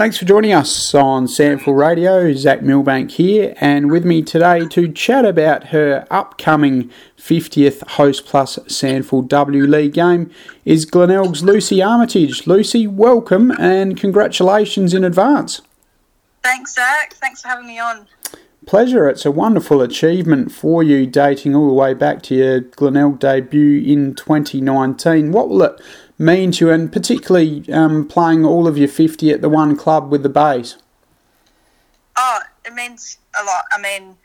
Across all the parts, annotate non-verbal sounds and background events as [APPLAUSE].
Thanks for joining us on SANFL Radio. Zac Milbank here, and with me today to chat about her upcoming 50th Hostplus SANFL W League game is Glenelg's Lucy Armitage. Lucy, welcome and congratulations in advance. Thanks, Zac. Thanks for having me on. Pleasure. It's a wonderful achievement for you, dating all the way back to your Glenelg debut in 2019. What will it mean to you, and particularly um, playing all of your 50 at the one club with the Bays? Oh, it means a lot. I mean,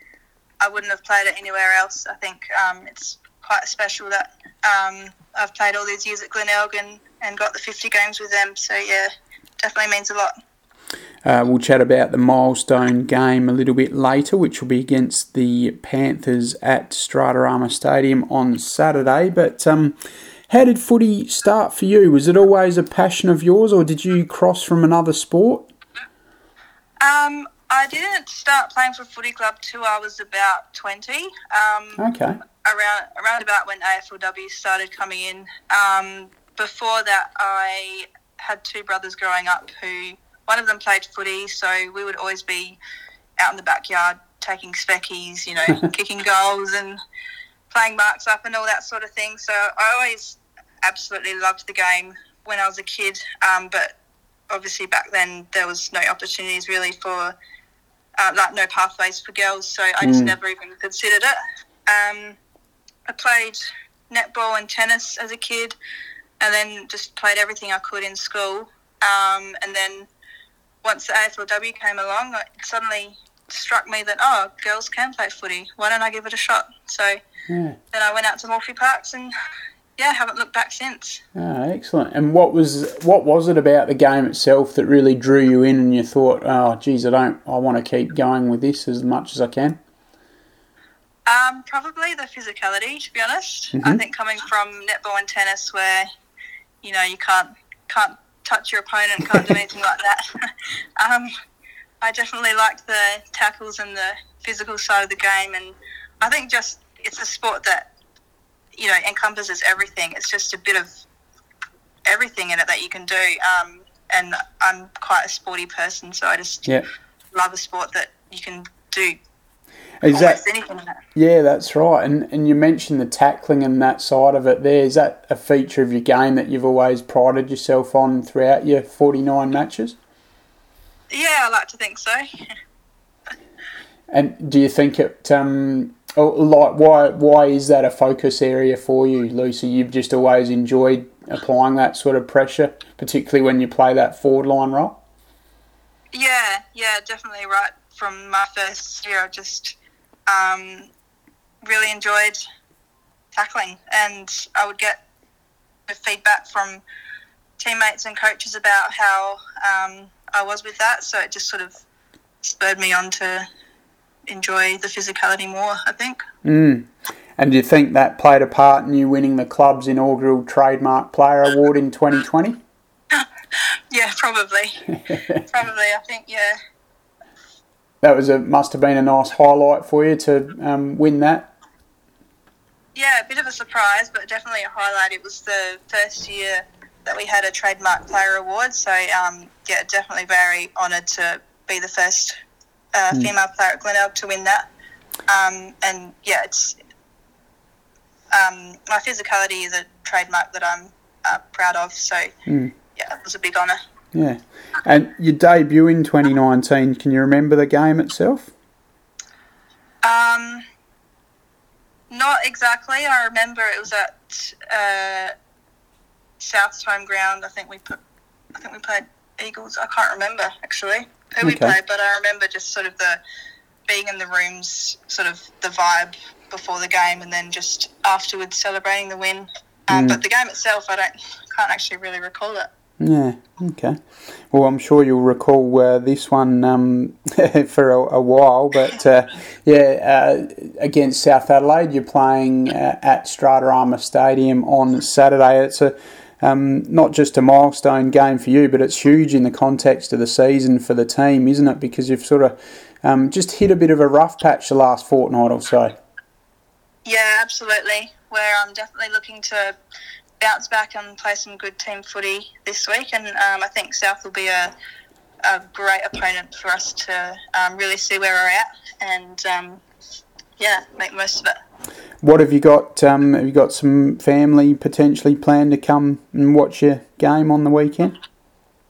I wouldn't have played it anywhere else. I think um, it's quite special that um, I've played all these years at Glenelg and, and got the 50 games with them. So, yeah, definitely means a lot. Uh, we'll chat about the milestone game a little bit later, which will be against the Panthers at Stratarama Stadium on Saturday. But um, how did footy start for you? Was it always a passion of yours, or did you cross from another sport? Um, I didn't start playing for footy club till I was about twenty. Um, okay. Around around about when AFLW started coming in. Um, before that, I had two brothers growing up who one of them played footy, so we would always be out in the backyard taking speckies, you know, [LAUGHS] kicking goals and playing marks up and all that sort of thing. So I always absolutely loved the game when I was a kid, um, but obviously back then there was no opportunities really for uh, like no pathways for girls, so I just mm. never even considered it. Um, I played netball and tennis as a kid, and then just played everything I could in school. Um, and then once the AFLW came along, it suddenly struck me that oh, girls can play footy. Why don't I give it a shot? So yeah. then I went out to Morphy Parks and yeah, haven't looked back since. Ah, excellent. And what was what was it about the game itself that really drew you in, and you thought, oh, geez, I don't, I want to keep going with this as much as I can. Um, probably the physicality, to be honest. Mm-hmm. I think coming from netball and tennis, where you know you can't can't touch your opponent, can't do anything like that. [LAUGHS] um, I definitely like the tackles and the physical side of the game, and I think just it's a sport that you know encompasses everything. It's just a bit of everything in it that you can do. Um, and I'm quite a sporty person, so I just yeah. love a sport that you can do is that, Yeah, that's right. And and you mentioned the tackling and that side of it there. Is that a feature of your game that you've always prided yourself on throughout your 49 matches? Yeah, I like to think so. and do you think it, um, oh, like, why, why is that a focus area for you, Lucy? You've just always enjoyed applying that sort of pressure, particularly when you play that forward line role? Yeah, yeah, definitely right. From my first year, I just um, really enjoyed tackling, and I would get feedback from teammates and coaches about how um, I was with that. So it just sort of spurred me on to enjoy the physicality more. I think. Mm. And do you think that played a part in you winning the club's inaugural trademark player award in 2020? [LAUGHS] yeah, probably. [LAUGHS] probably, I think. Yeah that was a must have been a nice highlight for you to um, win that. Yeah, a bit of a surprise, but definitely a highlight. It was the first year that we had a trademark player award, so um, yeah, definitely very honoured to be the first uh, mm. female player at Glenelg to win that. Um, and yeah, it's um, my physicality is a trademark that I'm uh, proud of. So mm. yeah, it was a big honour. Yeah. And your debut in 2019, can you remember the game itself? Um, not exactly. I remember it was at uh, South's home ground. I think we put, I think we played Eagles. I can't remember actually who okay. we played, but I remember just sort of the being in the rooms, sort of the vibe before the game, and then just afterwards celebrating the win. Um, mm. But the game itself, I don't, can't actually really recall it. Yeah, okay. Well, I'm sure you'll recall uh, this one um, [LAUGHS] for a, a, while, but uh, [LAUGHS] yeah, uh, against South Adelaide, you're playing uh, at Stratarama Stadium on Saturday. It's a um, not just a milestone game for you, but it's huge in the context of the season for the team, isn't it? Because you've sort of um, just hit a bit of a rough patch the last fortnight or so. Yeah, absolutely. Where I'm definitely looking to bounce back and play some good team footy this week. And um, I think South will be a, a great opponent for us to um, really see where we're at and um, yeah, make most of it. What have you got? Um, have you got some family potentially planned to come and watch your game on the weekend?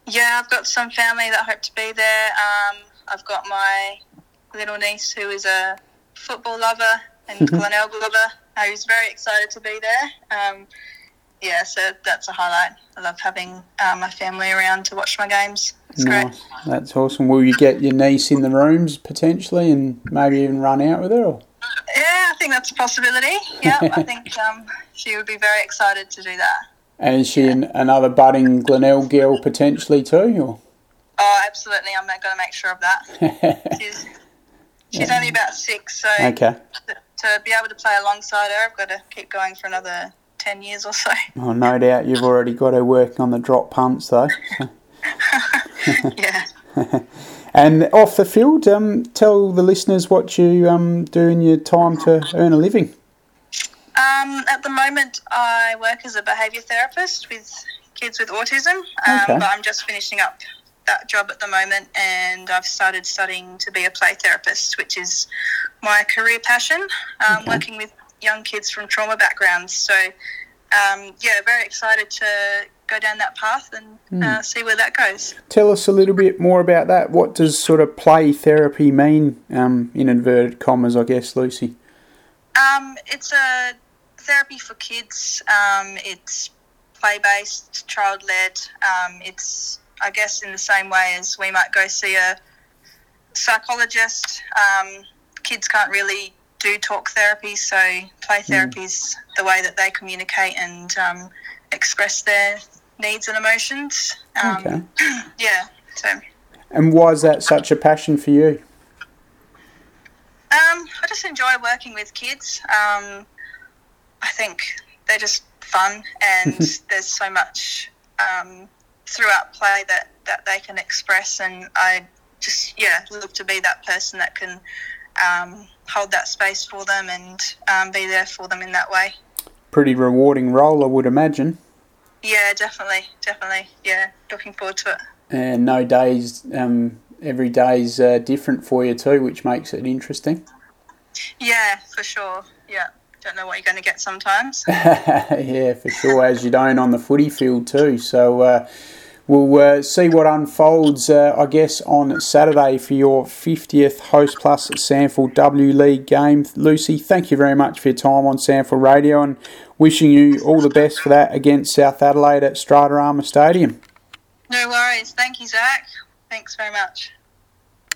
Yeah, I've got some family that hope to be there. Um, I've got my little niece who is a football lover and Glenelg lover who's very excited to be there. Um, yeah, so that's a highlight. I love having uh, my family around to watch my games. It's nice. great. That's awesome. Will you get your niece in the rooms potentially and maybe even run out with her? Or? Yeah, think that's a possibility. Yeah, I [LAUGHS] think um, she would be very excited to do that. And is she yeah. an, another budding Glenelg girl potentially too? Or? Oh, absolutely. I'm going to make sure of that. [LAUGHS] she's she's yeah. only about six, so okay. to, to be able to play alongside her, I've got to keep going for another 10 years or so. Oh, no doubt you've already got her working on the drop punts, though. [LAUGHS] yeah. And off the field, um, tell the listeners what you um, do in your time to earn a living. Um, at the moment, I work as a behaviour therapist with kids with autism, um, okay. but I'm just finishing up that job at the moment, and I've started studying to be a play therapist, which is my career passion, um, okay. working with young kids from trauma backgrounds. So, um, yeah, very excited to go down that path and mm. uh, see where that goes. Tell us a little bit more about that. What does sort of play therapy mean, um, in inverted commas, I guess, Lucy? Um, it's a therapy for kids. Um, it's play based, child led. Um, it's, I guess, in the same way as we might go see a psychologist. Um, kids can't really do talk therapy, so play hmm. therapy is mm. the way that they communicate and um, express their needs and emotions. Um, okay. [CLEARS THROAT] yeah. So. And why is that such a passion for you? Um, I just enjoy working with kids. Um, I think they're just fun, [LAUGHS] and there's so much um, throughout play that, that they can express, and I just yeah look to be that person that can um, hold that space for them and um, be there for them in that way. Pretty rewarding role, I would imagine. Yeah, definitely, definitely. Yeah, looking forward to it. And no days, um, every day's uh, different for you too, which makes it interesting. Yeah, for sure. Yeah, don't know what you're going to get sometimes. [LAUGHS] yeah, for sure, as you don't on the footy field too. So. Uh, We'll uh, see what unfolds, uh, I guess, on Saturday for your 50th Hostplus SANFL W League game. Lucy, thank you very much for your time on SANFL Radio and wishing you all the best for that against South Adelaide at Stratarama Stadium. No worries. Thank you, Zac. Thanks very much.